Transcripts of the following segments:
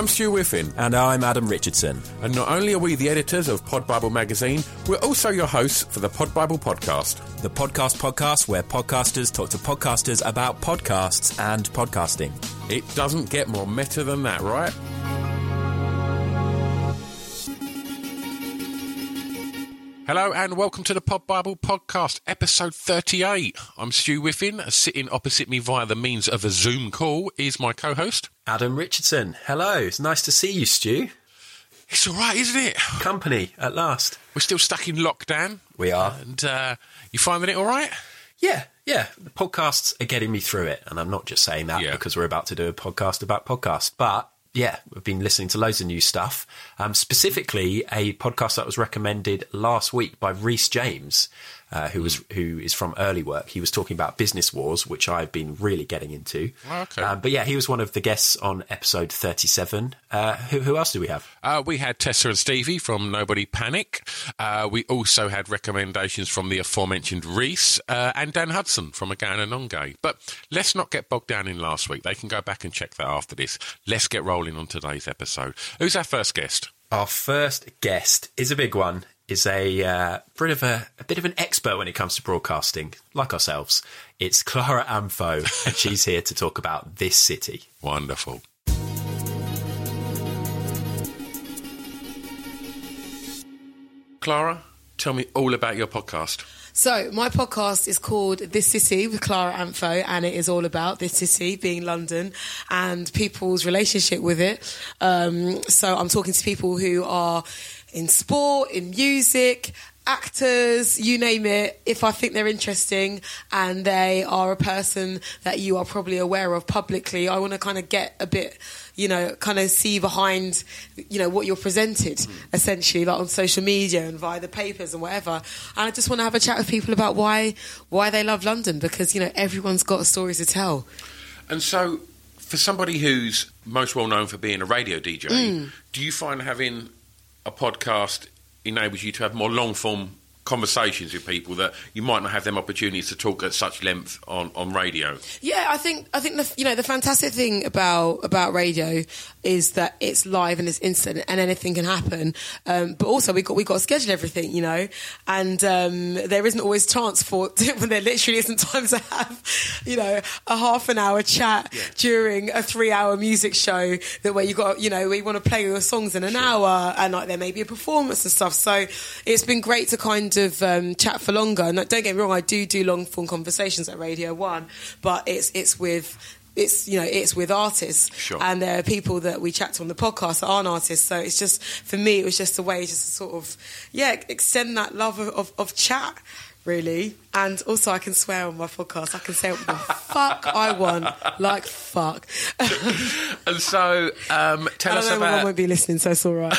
I'm Stu Whiffin, And I'm Adam Richardson. and not only are we the editors of Pod Bible magazine, we're also your hosts for the Pod Bible podcast. The podcast podcast where podcasters talk to podcasters about podcasts and podcasting. It doesn't get more meta than that, right? Hello and welcome to the Pod Bible podcast, episode 38. I'm Stu Whiffin. Sitting opposite me via the means of a Zoom call is my co-host. Adam Richardson. Hello. It's nice to see you, Stu. It's all right, isn't it? Company at last. We're still stuck in lockdown, We are. and uh, you finding it all right? Yeah, yeah. The podcasts are getting me through it. And I'm not just saying that Yeah. because we're about to do a podcast about podcasts. But yeah, we've been listening to loads of new stuff. Um, specifically, a podcast that was recommended last week by Rhys James, uh, who was who is from Early Work. He was talking about business wars, which I've been really getting into. Oh, okay. Um, but yeah, he was one of the guests on episode 37. Uh, who, who else do we have? Uh, we had Tessa and Stevie from Nobody Panic. Uh, we also had recommendations from the aforementioned Rhys uh, and Dan Hudson from A Gay and A NonGay. But let's not get bogged down in last week. They can go back and check that after this. Let's get rolling on today's episode. Who's our first guest? Our first guest is a big one. Is a uh, bit of a, a bit of an expert when it comes to broadcasting, like ourselves. It's Clara Amfo, and she's here to talk about this city. Wonderful. Clara, tell me all about your podcast. So, my podcast is called This City with Clara Amfo, and it is all about this city being London and people's relationship with it. Um, so, I'm talking to people who are in sport, in music, actors, you name it. If I think they're interesting and they are a person that you are probably aware of publicly, I want to kind of get a bit you know, kind of see behind, you know, what you're presented mm. essentially, like on social media and via the papers and whatever. And I just want to have a chat with people about why why they love London because you know everyone's got a story to tell. And so, for somebody who's most well known for being a radio DJ, mm. do you find having a podcast enables you to have more long form conversations with people that you might not have them opportunities to talk at such length on, on radio? Yeah, I think I think the you know the fantastic thing about about radio is that it's live and it's instant and anything can happen. Um, but also we got we got to schedule everything, you know, and um, there isn't always chance for when there literally isn't time to have you know a half an hour chat during a three hour music show that where you got you know we want to play your songs in an hour and like there may be a performance and stuff. So it's been great to kind of um, chat for longer. And don't get me wrong, I do do long form conversations at Radio One, but it's it's with it's you know it's with artists Sure. and there are people that we chat to on the podcast that aren't artists so it's just for me it was just a way just to sort of yeah extend that love of, of, of chat really and also I can swear on my podcast I can say what the fuck I want like fuck And so, um, tell I us know about. won't be listening so it's alright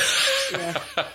yeah.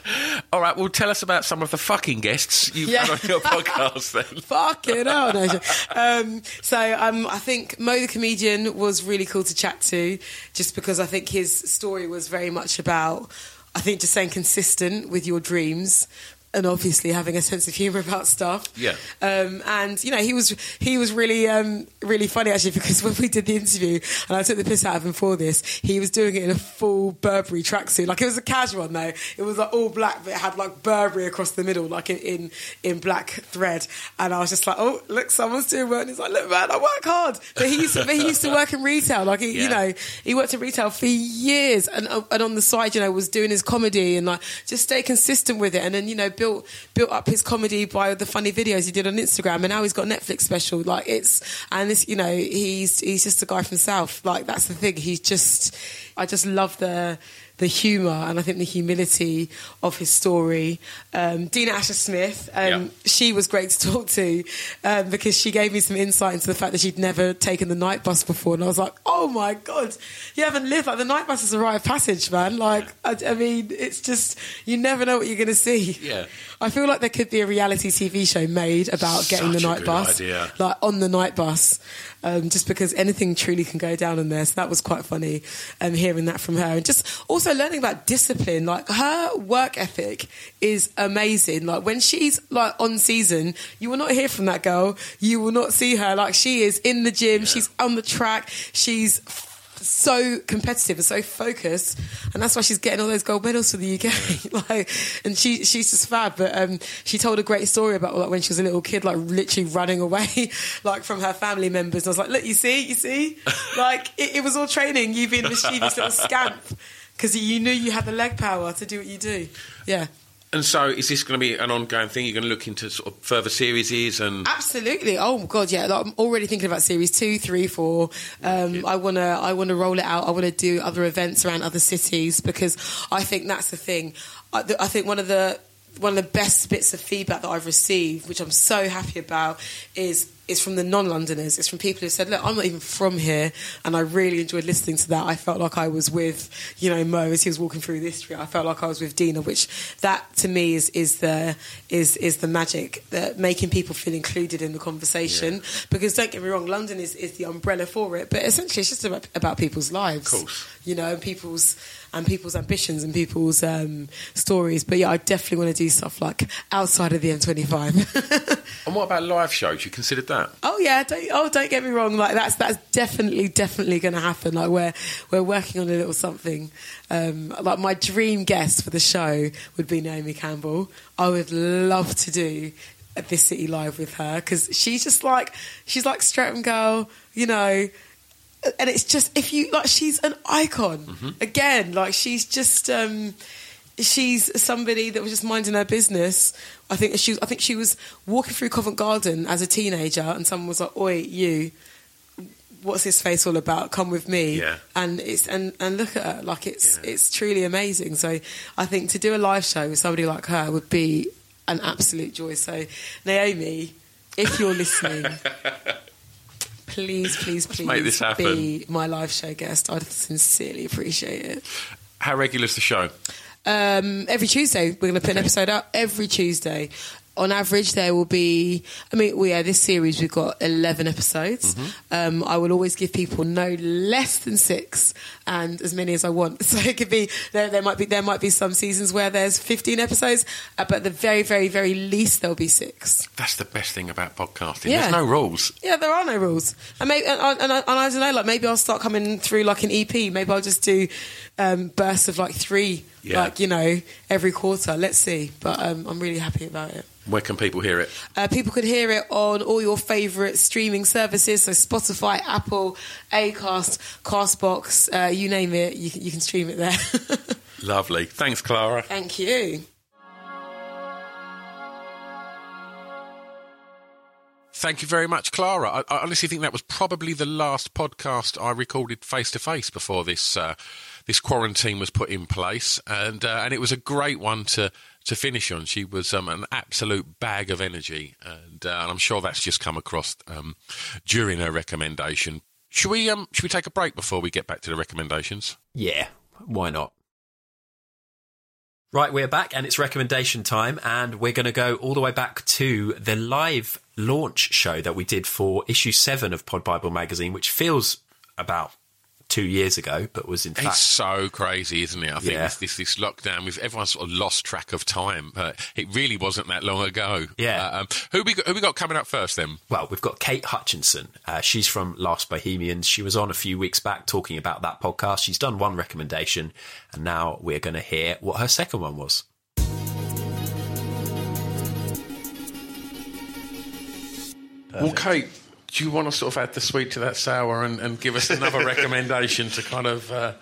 All right, well, tell us about some of the fucking guests you've Yeah. had on your podcast then. Fucking hell, no. Um, so um, I think Mo the comedian was really cool to chat to, just because I think his story was very much about, I think, just staying consistent with your dreams. And obviously having a sense of humour about stuff. Yeah. Um, and you know he was he was really um, really funny actually because when we did the interview and I took the piss out of him for this, he was doing it in a full Burberry tracksuit. Like it was a casual one though. It was like all black, but it had like Burberry across the middle, like in in, in black thread. And I was just like, oh look, someone's doing work. And he's like, look man, I work hard. But he used to, but he used to work in retail. Like he, Yeah. you know, he worked in retail for years, and and on the side, you know, was doing his comedy and like just stay consistent with it. And then you know built built up his comedy by the funny videos he did on Instagram, and now he's got Netflix special. Like it's and this, you know, he's he's just a guy from South. Like that's the thing. He's just, I just love the the humour and I think the humility of his story. Um, Dina Asher Smith, um, Yeah. she was great to talk to um, because she gave me some insight into the fact that she'd never taken the night bus before, and I was like, "Oh my god, you haven't lived like the night bus is a rite of passage, man." Like, I, I mean, it's just you never know what you're going to see. Yeah. I feel like there could be a reality TV show made about getting the night bus, idea. like on the night bus, um, just because anything truly can go down in there. So that was quite funny, um, hearing that from her, and just also learning about discipline. Like her work ethic is amazing. Like when she's like on season, you will not hear from that girl. You will not see her. Like she is in the gym. She's on the track. She's so competitive and so focused, and that's why she's getting all those gold medals for the UK. like, and she she's just fab. But um, she told a great story about like when she was a little kid, like literally running away, like from her family members. And I was like, look, you see, you see, like it, it was all training. You being a mischievous little scamp because you knew you had the leg power to do what you do. Yeah. And so, is this going to be an ongoing thing? You're going to look into sort of further series and Absolutely. Oh god, yeah. Like, I'm already thinking about series two, three, four. Um, I wanna, I wanna roll it out. I wanna do other events around other cities because I think that's the thing. I, th- I think one of the one of the best bits of feedback that I've received, which I'm so happy about, is is from the non-Londoners. It's from people who said, "Look, I'm not even from here, and I really enjoyed listening to that. I felt like I was with, you know, Mo as he was walking through this street. I felt like I was with Dina, which that to me is is the is is the magic that making people feel included in the conversation. Because don't get me wrong, London is is the umbrella for it, but essentially it's just about, about people's lives, Of course. you know, and people's and people's ambitions and people's um, stories. But yeah, I definitely want to do stuff like outside of the M25. and what about live shows? You considered that? Oh yeah, don't, oh don't get me wrong. Like that's that's definitely definitely going to happen. Like we're we're working on a little something. Um, like my dream guest for the show would be Naomi Campbell. I would love to do this city live with her because she's just like she's like Streatham girl, you know. And it's just if you like, she's an icon again. Like she's just. Um, she's somebody that was just minding her business. I think she, I think she was walking through Covent Garden as a teenager, and someone was like, "Oi, you, what's his face all about? Come with me." Yeah. And it's and and look at her, like it's Yeah. it's truly amazing. So I think to do a live show with somebody like her would be an absolute joy. So Naomi, if you're listening. Please, please, please make this happen. be my live show guest. I'd sincerely appreciate it. How regular is the show? Um, every Tuesday, we're going to put an episode out every Tuesday. On average, there will be. I mean, we yeah, this series we've got eleven episodes. Um, I will always give people no less than six, and as many as I want. So it could be there. There might be there might be some seasons where there's fifteen episodes, uh, but the very, very, very least there'll be six. That's the best thing about podcasting. Yeah. There's no rules. Yeah, there are no rules, and maybe and, I- and, and I don't know. Like maybe I'll start coming through like an EP. Maybe I'll just do um, bursts of like three, Yeah. like you know, every quarter. Let's see. But um, I'm really happy about it. Where can people hear it? Uh, people can hear it on all your favourite streaming services, so Spotify, Apple, Acast, Castbox, uh, you name it, you can, you can stream it there. Lovely. Thanks, Clara. Thank you. Thank you very much, Clara. I, I honestly think that was probably the last podcast I recorded face to face before this uh, this quarantine was put in place, and uh, and it was a great one to to finish on. She was um, an absolute bag of energy, and, uh, and I'm sure that's just come across um, during her recommendation. Should we um should we take a break before we get back to the recommendations? Yeah, why not? Right, we're back and it's recommendation time, and we're going to go all the way back to the live launch show that we did for issue seven of Pod Bible magazine, which feels about two years ago, but was in It's fact so crazy, isn't it? I think Yeah. this, this this lockdown, we've everyone's sort of lost track of time. Uh, it really wasn't that long ago. Yeah. Uh, um, who we got, who we got coming up first then? Well, we've got Kate Hutchinson. Uh, she's from Last Bohemians. She was on a few weeks back talking about that podcast. She's done one recommendation, and now we're going to hear what her second one was. Well, Kate, do you want to sort of add the sweet to that sour and, and give us another recommendation to kind of? Uh,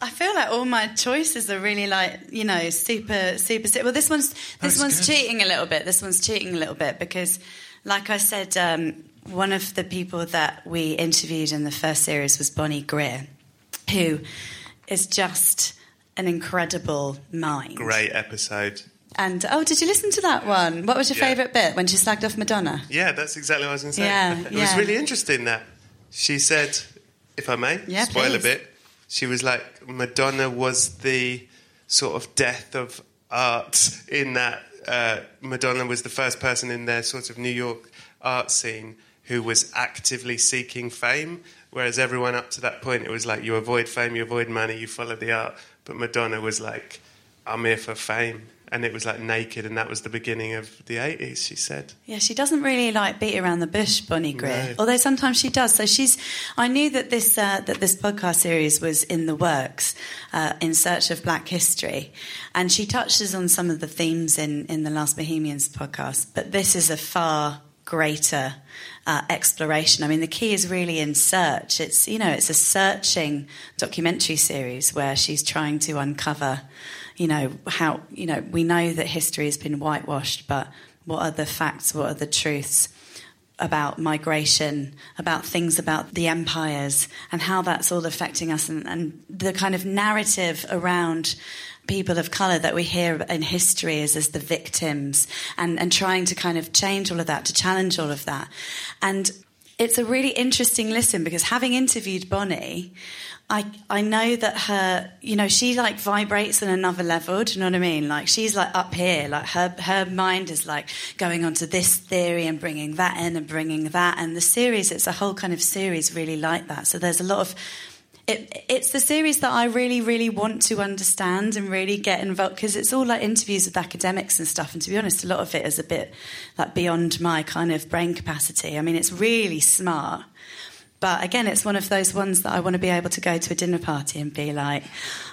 I feel like all my choices are really like you know super super. Well, this one's this That's one's good. cheating a little bit. This one's cheating a little bit because, like I said, um, one of the people that we interviewed in the first series was Bonnie Greer, who is just an incredible mind. Great episode. And oh, did you listen to that one? What was your Yeah. favourite bit when she slagged off Madonna? Yeah, that's exactly what I was going to say. Yeah, it yeah. was really interesting that she said, if I may, Yeah, spoil a bit. She was like, Madonna was the sort of death of art in that uh, Madonna was the first person in their sort of New York art scene who was actively seeking fame, whereas everyone up to that point, it was like you avoid fame, you avoid money, you follow the art. But Madonna was like, I'm here for fame. And it was like naked, and that was the beginning of the 80s, she said. Yeah, she doesn't really like beat around the bush, Bonnie Greer. No. Although sometimes she does. So she's. I knew that this uh, that this podcast series was in the works, uh, in search of Black history, and she touches on some of the themes in in the Last Bohemians podcast. But this is a far greater uh, exploration. I mean, the key is really in search. It's you know, it's a searching documentary series where she's trying to uncover, you know, how you know we know that history has been whitewashed, but what are the facts? What are the truths? about migration, about things about the empires, and how that's all affecting us, and, and the kind of narrative around people of colour that we hear in history as, as the victims, and, and trying to kind of change all of that, to challenge all of that. And it's a really interesting listen because having interviewed Bonnie, I I know that her, you know, she like vibrates on another level. Do you know what I mean? Like she's like up here, like her her mind is like going onto this theory and bringing that in and bringing that. And the series, it's a whole kind of series really like that. So there's a lot of it, it's the series that I really, really want to understand and really get involved because it's all like interviews with academics and stuff. And to be honest, a lot of it is a bit like beyond my kind of brain capacity. I mean, it's really smart. But again, it's one of those ones that I want to be able to go to a dinner party and be like,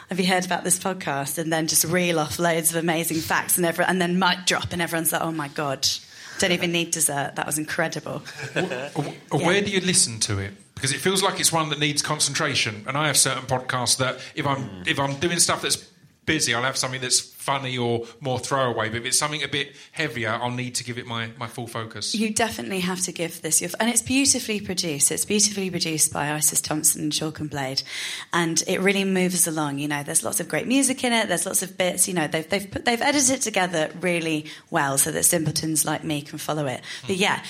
"Have you heard about this podcast?" And then just reel off loads of amazing facts, and every, and then mic drop, and everyone's like, "Oh my god, don't even need dessert. That was incredible." Where do you listen to it? Because it feels like it's one that needs concentration, and I have certain podcasts that if I'm hmm. if I'm doing stuff that's busy, I'll have something that's funny or more throwaway. But if it's something a bit heavier, I'll need to give it my, my full focus. You definitely have to give this your, and it's beautifully produced. It's beautifully produced by Isis Thompson and Chalk and Blade, and it really moves along. You know, there's lots of great music in it. There's lots of bits. You know, they've they've put, they've edited it together really well so that simpletons like me can follow it. But hmm. yeah,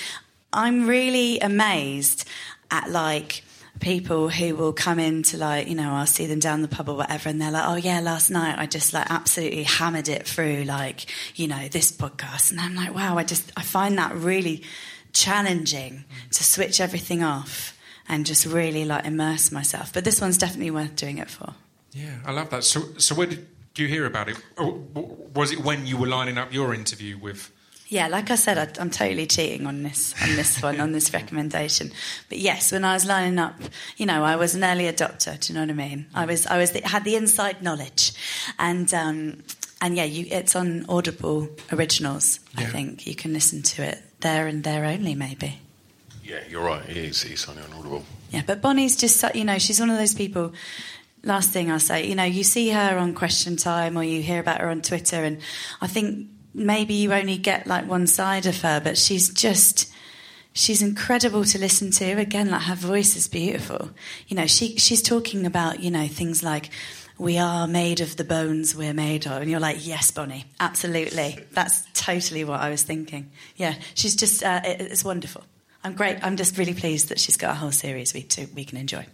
I'm really amazed at like people who will come into like you know I'll see them down the pub or whatever and they're like oh yeah last night I just like absolutely hammered it through like you know this podcast and I'm like wow I just I find that really challenging to switch everything off and just really like immerse myself but this one's definitely worth doing it for Yeah, I love that. So, so where did you hear about it? Oh, or was it when you were lining up your interview with? Yeah, like I said, I, I'm totally cheating on this on this one on this recommendation. But yes, when I was lining up, you know, I was an early adopter. Do you know what I mean? I was I was the, had the inside knowledge, and um, and yeah, you, it's on Audible Originals. I think you can listen to it there and there only, maybe. Yeah, you're right. It is. It's only on Audible. Yeah, but Bonnie's just, so- you know, she's one of those people. Last thing I'll say, you know, you see her on Question Time or you hear about her on Twitter, and I think maybe you only get like one side of her, but she's just. She's incredible to listen to. Again, like her voice is beautiful. You know, she she's talking about you know things like we are made of the bones we're made of, and you're like, yes, Bonnie, absolutely. That's totally what I was thinking. Yeah, she's just uh, it, it's wonderful. I'm great. I'm just really pleased that she's got a whole series we to, we can enjoy.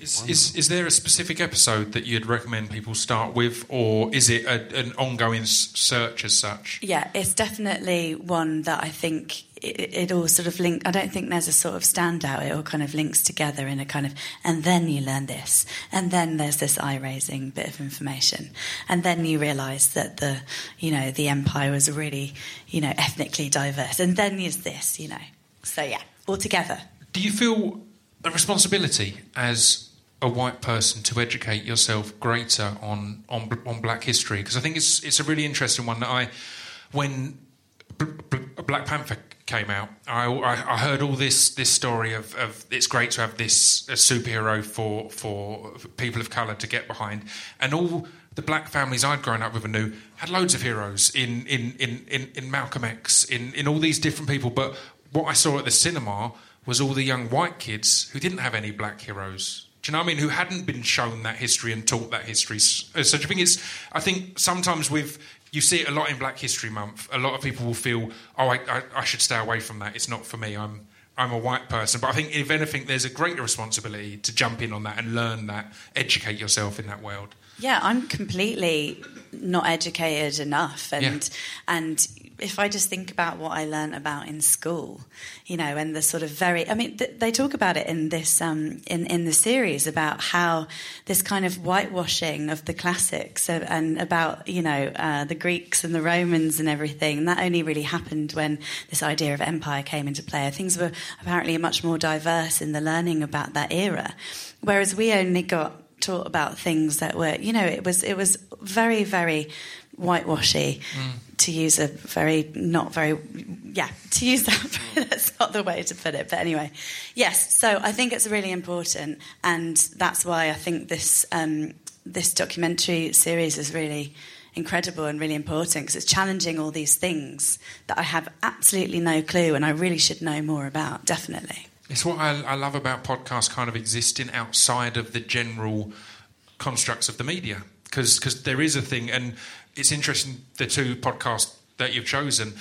Is, is, is there a specific episode that you'd recommend people start with, or is it a, an ongoing s- search as such? Yeah, it's definitely one that I think it, it all sort of link. I don't think there's a sort of standout. It all kind of links together in a kind of, and then you learn this, and then there's this eye-raising bit of information, and then you realise that the, you know, the empire was really, you know, ethnically diverse, and then there's this, you know. So yeah, all together. Do you feel a responsibility as a white person to educate yourself greater on on, on Black history? Because I think it's it's a really interesting one that I, when B- B- Black Panther came out, I, I, heard all this this story of, of it's great to have this a superhero for for people of color to get behind, and all the black families I'd grown up with and knew had loads of heroes in in in in, in Malcolm X, in in all these different people, but what I saw at the cinema was all the young white kids who didn't have any black heroes. Do you know what I mean? Who hadn't been shown that history and taught that history. Uh, so so you think it's? I think sometimes with you see it a lot in Black History Month. A lot of people will feel, oh, I, I, I should stay away from that. It's not for me. I'm I'm a white person. But I think if anything, there's a greater responsibility to jump in on that and learn that, educate yourself in that world. Yeah, I'm completely not educated enough, and Yeah. and if I just think about what I learned about in school, you know, and the sort of very, I mean, th- they talk about it in this um, in in the series about how this kind of whitewashing of the classics uh, and about you know uh, the Greeks and the Romans and everything. And that only really happened when this idea of empire came into play. Things were apparently much more diverse in the learning about that era, whereas we only got taught about things that were, you know, it was it was very very whitewashy. To use a very not very yeah to use that that's not the way to put it but anyway yes so I think it's really important and that's why I think this um, this documentary series is really incredible and really important because it's challenging all these things that I have absolutely no clue and I really should know more about definitely It's what I, I love about podcasts kind of existing outside of the general constructs of the media because there is a thing, and it's interesting the two podcasts that you've chosen.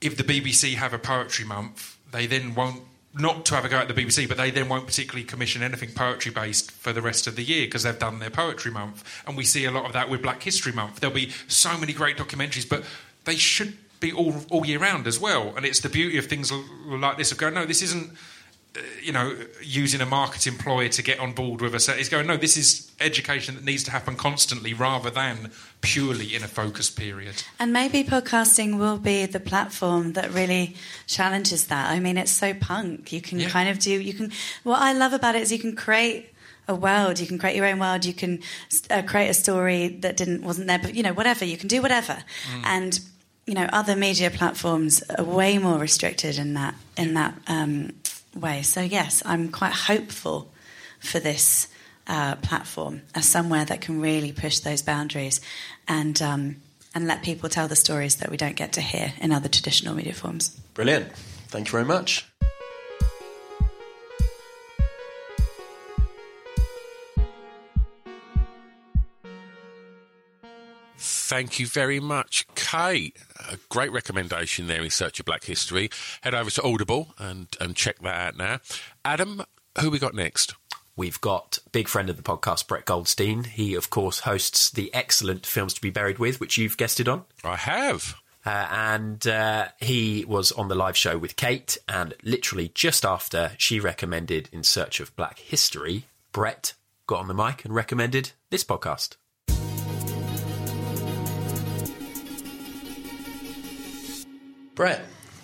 If the BBC have a poetry month, they then won't. Not to have a go at the BBC, but they then won't particularly commission anything poetry based for the rest of the year because they've done their poetry month. And we see a lot of that with Black History Month. There'll be so many great documentaries, but they should be all, all year round as well. And it's the beauty of things like this of going, no, this isn't you know, using a market employer to get on board with us. It's going, no, this is education that needs to happen constantly rather than purely in a focus period. And maybe podcasting will be the platform that really challenges that. I mean, it's so punk. You can Yeah. kind of do, you can, what I love about it is you can create a world, you can create your own world, you can uh, create a story that didn't, wasn't there, but you know, whatever, you can do whatever. And, you know, other media platforms are way more restricted in that, in that um, way. So yes, I'm quite hopeful for this uh, platform as somewhere that can really push those boundaries and um, and let people tell the stories that we don't get to hear in other traditional media forms. Brilliant. Thank you very much. Thank you very much, Kate. A great recommendation there in Search of Black History. Head over to Audible and, and check that out now. Adam, who we got next? We've got big friend of the podcast, Brett Goldstein. He, of course, hosts the excellent Films to Be Buried With, which you've guested on. I have. Uh, and uh, he was on the live show with Kate, and literally just after she recommended In Search of Black History, Brett got on the mic and recommended this podcast. Brett,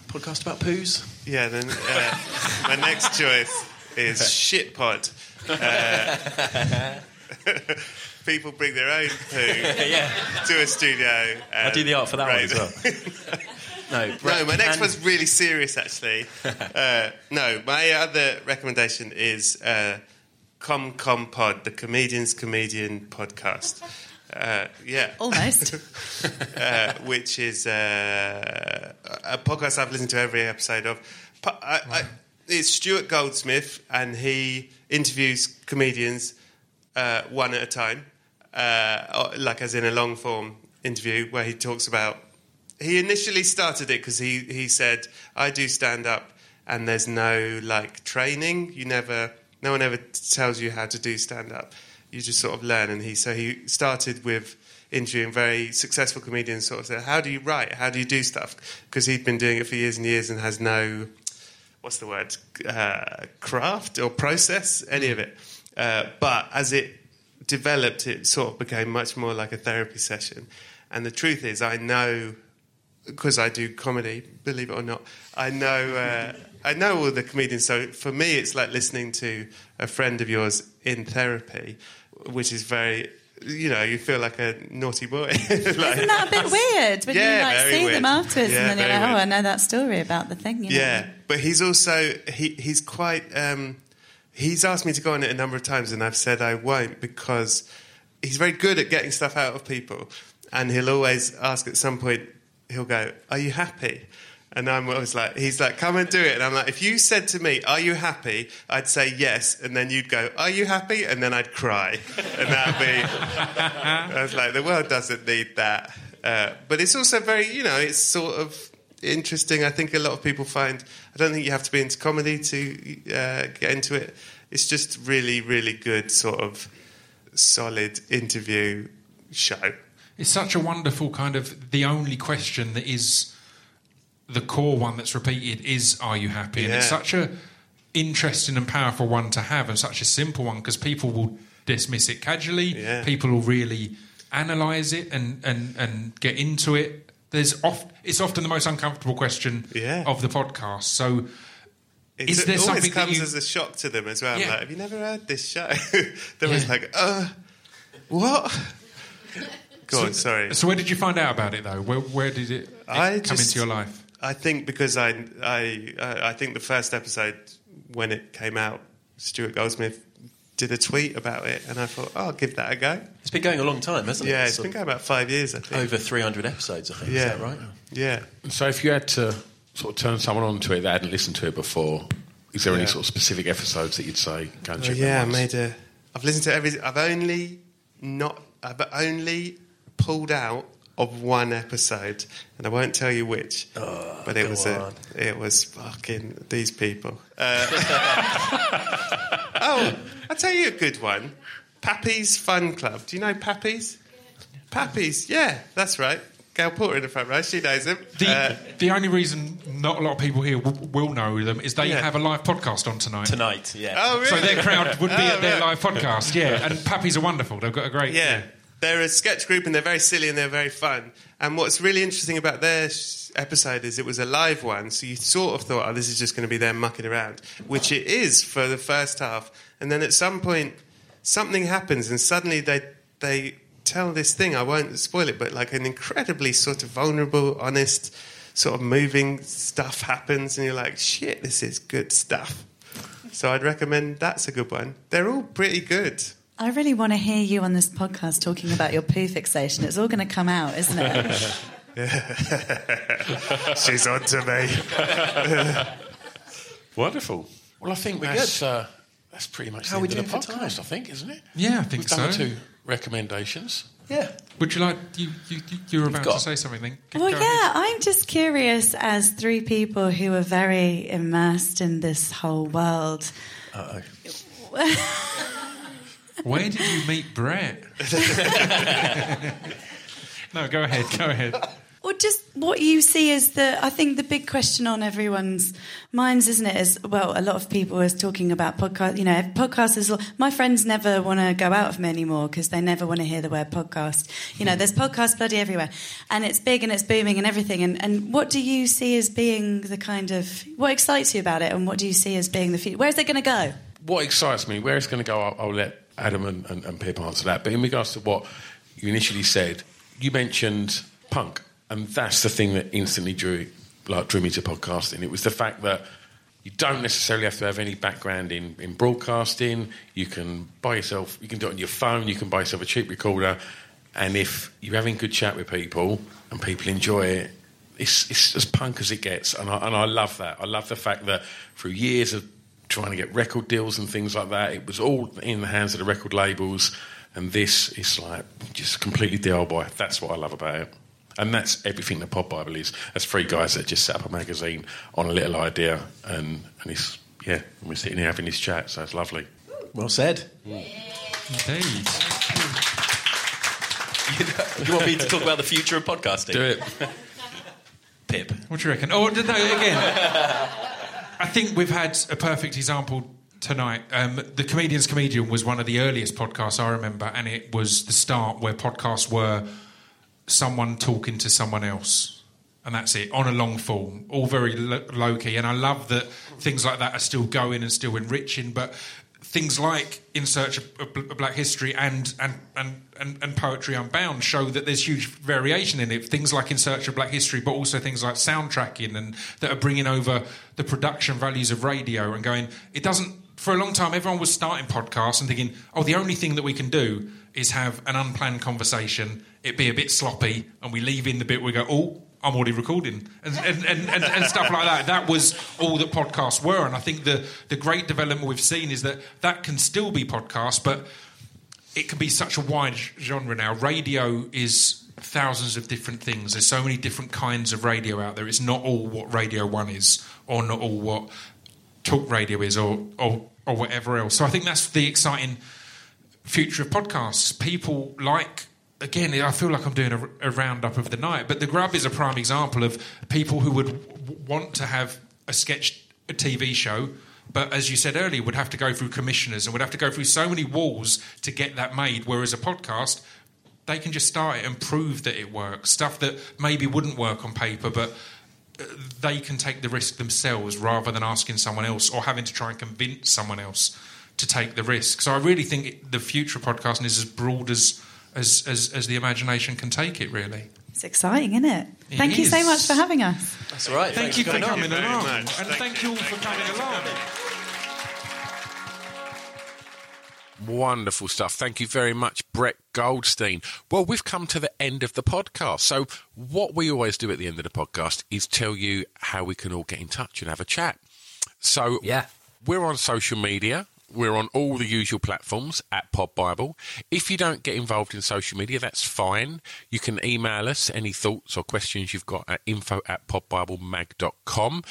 podcast about poos. Yeah, then uh, my next choice is Shitpod. Uh, people bring their own poo to a studio. I do the art for that one as well. no, Brett, No, my next can- one's really serious, actually. uh, no, my other recommendation is uh, Com Com Pod, the Comedian's Comedian podcast. Uh, yeah. Almost. uh, which is uh, a podcast I've listened to every episode of. I, I, it's Stuart Goldsmith, and he interviews comedians uh, one at a time, uh, like as in a long form interview where he talks about. He initially started it because he, he said, "I do stand up, and there's no like training. You never, no one ever tells you how to do stand up. You just sort of learn." And he so he started with interviewing very successful comedians. Sort of said, "How do you write? How do you do stuff?" Because he'd been doing it for years and years and has no what's the word uh, craft or process any of it uh, but as it developed it sort of became much more like a therapy session and the truth is i know because i do comedy believe it or not i know uh, i know all the comedians so for me it's like listening to a friend of yours in therapy which is very you know you feel like a naughty boy like, Isn't that a bit weird when Yeah, you like see weird. them afterwards Yeah, and then you're like, oh, weird. I know that story about the thing. You know? Yeah, but he's also he he's quite. Um, he's asked me to go on it a number of times, and I've said I won't because he's very good at getting stuff out of people, and he'll always ask at some point. He'll go, "Are you happy?" And I'm always like, he's like, come and do it. And I'm like, if you said to me, are you happy? I'd say yes. And then you'd go, are you happy? And then I'd cry. And that'd be, I was like, the world doesn't need that. Uh, but it's also very, you know, it's sort of interesting. I think a lot of people find, I don't think you have to be into comedy to uh, get into it. It's just really, really good sort of solid interview show. It's such a wonderful kind of the only question that is the core one that's repeated is are you happy? And it's such a interesting and powerful one to have and such a simple one because people will dismiss it casually. Yeah. People will really analyze it and, and, and get into it. There's oft, it's often the most uncomfortable question Yeah. of the podcast. So It Is there always something that comes you- as a shock to them as well. Yeah. Like, have you never heard this show? They're always like, uh, what? Go on, sorry. so where did you find out about it though? Where, where did it, it come just- into your life? I think because I, I, uh, I think the first episode when it came out, Stuart Goldsmith did a tweet about it, and I thought, oh, I'll give that a go. It's been going a long time, hasn't it? Yeah, it's Sort been going about five years, I think. over 300 episodes, I think. yeah, Is that right? Yeah. So if you had to sort of turn someone on to it that hadn't listened to it before, is there any sort of specific episodes that you'd say go and check yeah, I made a. I've listened to every. I've only not. I've only pulled out of one episode, and I won't tell you which. but it was a. It was fucking these people. Uh, oh, I'll tell you a good one. Pappy's Fun Club. Do you know Pappy's? Pappy's. Yeah, that's right. Gail Porter in the front row. She knows him. The, Uh, the only reason not a lot of people here w- will know them is they Yeah. have a live podcast on tonight. Tonight, yeah. oh, really? So their crowd would be Oh, at their right. live podcast, yeah. And Pappies are wonderful. They've got a great. Yeah. They're a sketch group and they're very silly and they're very fun. And what's really interesting about their sh- episode is it was a live one, so you sort of thought, oh, this is just going to be them mucking around, which it is for the first half. And then at some point, something happens and suddenly they, they tell this thing, I won't spoil it, but like an incredibly sort of vulnerable, honest, sort of moving stuff happens, and you're like, shit, this is good stuff. So I'd recommend that's a good one. They're all pretty good. I really want to hear you on this podcast talking about your poo fixation. It's all going to come out, isn't it? She's on to me. Wonderful. Well, I think that's, uh, that's pretty much How the we end of the podcast, time? I think, isn't it? Yeah, I think We've done so. the two recommendations. Yeah. Would you like you you, you- you were about got- to say something? Then Well, Go yeah, ahead. I'm just curious as three people who are very immersed in this whole world. Uh-oh. Where did you meet Brett? no, go ahead. Go ahead. Well, just what you see is the, I think the big question on everyone's minds, isn't it? Is, well, a lot of people are talking about podcast, you know, podcasters. My friends never want to go out of me anymore because they never want to hear the word podcast. You know, there's podcasts bloody everywhere and it's big and it's booming and everything. And, and what do you see as being the kind of, what excites you about it and what do you see as being the future? Where's it going to go? What excites me, where it's going to go, I'll, I'll let Adam and, and, and Pip answer that. But in regards to what you initially said, you mentioned punk, and that's the thing that instantly drew like drew me to podcasting. It was the fact that you don't necessarily have to have any background in, in broadcasting. You can buy yourself, you can do it on your phone. You can buy yourself a cheap recorder, and if you're having good chat with people and people enjoy it, it's, it's as punk as it gets, and I, and I love that. I love the fact that through years of trying to get record deals and things like that, it was all in the hands of the record labels, and this is like just completely DIY. That's what I love about it. And that's everything that Pod Bible is. As three guys that just set up a magazine on a little idea, and, and it's, yeah, and we're sitting here having this chat, so it's lovely. Well said. Indeed. You want me to talk about the future of podcasting? Do it. Pip. What do you reckon? Oh, did no, again, I think we've had a perfect example tonight. Um, the Comedian's Comedian was one of the earliest podcasts I remember, and it was the start where podcasts were someone talking to someone else. And that's it, on a long form, all very lo- low key. And I love that things like that are still going and still enriching. But things like In Search of of Bl- Black History and, and, and, and, and Poetry Unbound show that there's huge variation in it. Things like In Search of Black History, but also things like soundtracking and that are bringing over the production values of radio and going, it doesn't. For a long time, everyone was starting podcasts and thinking, oh, the only thing that we can do is have an unplanned conversation, it be a bit sloppy, and we leave in the bit we go, oh, I'm already recording, and, and, and, and, and stuff like that. That was all that podcasts were. And I think the, the great development we've seen is that that can still be podcasts, but it can be such a wide genre now. Radio is thousands of different things. There's so many different kinds of radio out there. It's not all what Radio 1 is, or not all what talk radio is, or, or, or whatever else. So I think that's the exciting future of podcasts. People like again, I feel like I'm doing a, a, roundup of the night, but The Grub is a prime example of people who would w- want to have a sketch a TV show. But as you said earlier, would have to go through commissioners and would have to go through so many walls to get that made. Whereas a podcast, they can just start it and prove that it works. Stuff that maybe wouldn't work on paper, but uh, they can take the risk themselves rather than asking someone else or having to try and convince someone else to take the risk. So I really think the future of podcasting is as broad as as, as, as the imagination can take it, really. It's exciting, isn't it? It thank you so much for having us. That's all right. Thank Thanks you for coming on. coming very along. much. And Thank thank, you. you all for Thank you. coming along. Wonderful stuff. Thank you very much, Brett Goldstein. Well, we've come to the end of the podcast. So, what we always do at the end of the podcast is tell you how we can all get in touch and have a chat. So, Yeah. we're on social media. We're on all the usual platforms at Pod Bible. If you don't get involved in social media, that's fine. You can email us any thoughts or questions you've got at info at podbiblemag.com.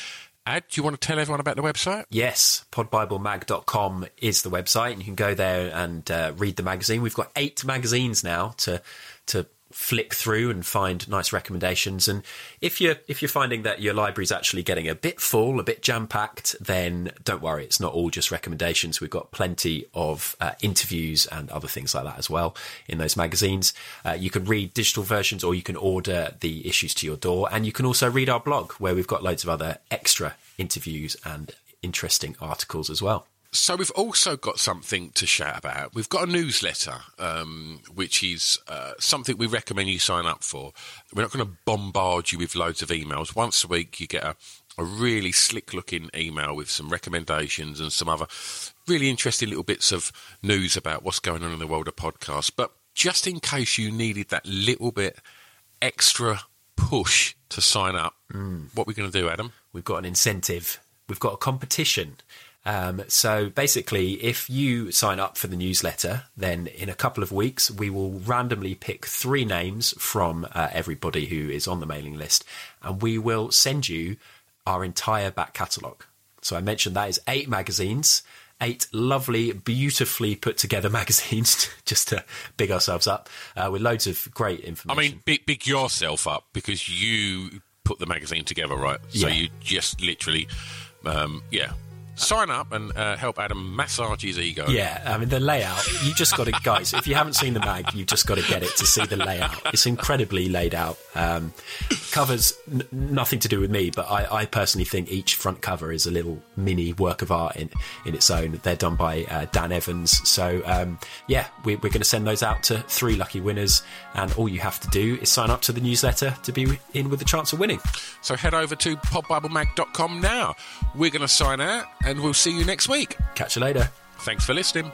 Ad, do you want to tell everyone about the website? Yes, podbiblemag.com is the website, and you can go there and uh, read the magazine. We've got eight magazines now to to flick through and find nice recommendations. And if you're if you're finding that your library's actually getting a bit full, a bit jam packed, then don't worry, it's not all just recommendations. We've got plenty of uh, interviews and other things like that as well in those magazines. Uh, you can read digital versions, or you can order the issues to your door, and you can also read our blog where we've got loads of other extra interviews and interesting articles as well. So we've also got something to shout about. We've got a newsletter, um, which is uh, something we recommend you sign up for. We're not going to bombard you with loads of emails. Once a week, you get a, a really slick-looking email with some recommendations and some other really interesting little bits of news about what's going on in the world of podcasts. But just in case you needed that little bit extra push to sign up, what we're going to do, Adam? we've got an incentive, we've got a competition. Um, so basically, if you sign up for the newsletter, then in a couple of weeks, we will randomly pick three names from uh, everybody who is on the mailing list, and we will send you our entire back catalogue. So I mentioned that is eight magazines, eight lovely, beautifully put together magazines, just to big ourselves up, uh, with loads of great information. I mean, big, big yourself up because you put the magazine together, right? So Yeah. you just literally, um, yeah, sign up and uh, help Adam massage his ego. Yeah, I mean the layout. You just got to, guys. If you haven't seen the mag, you've just got to get it to see the layout. It's incredibly laid out. Um, covers n- nothing to do with me, but I, I personally think each front cover is a little mini work of art in in its own. They're done by uh, Dan Evans. So um, yeah, we, we're going to send those out to three lucky winners, and all you have to do is sign up to the newsletter to be in with a chance of winning. So head over to podbiblemag.com now. We're going to sign out and we'll see you next week. Catch you later. Thanks for listening.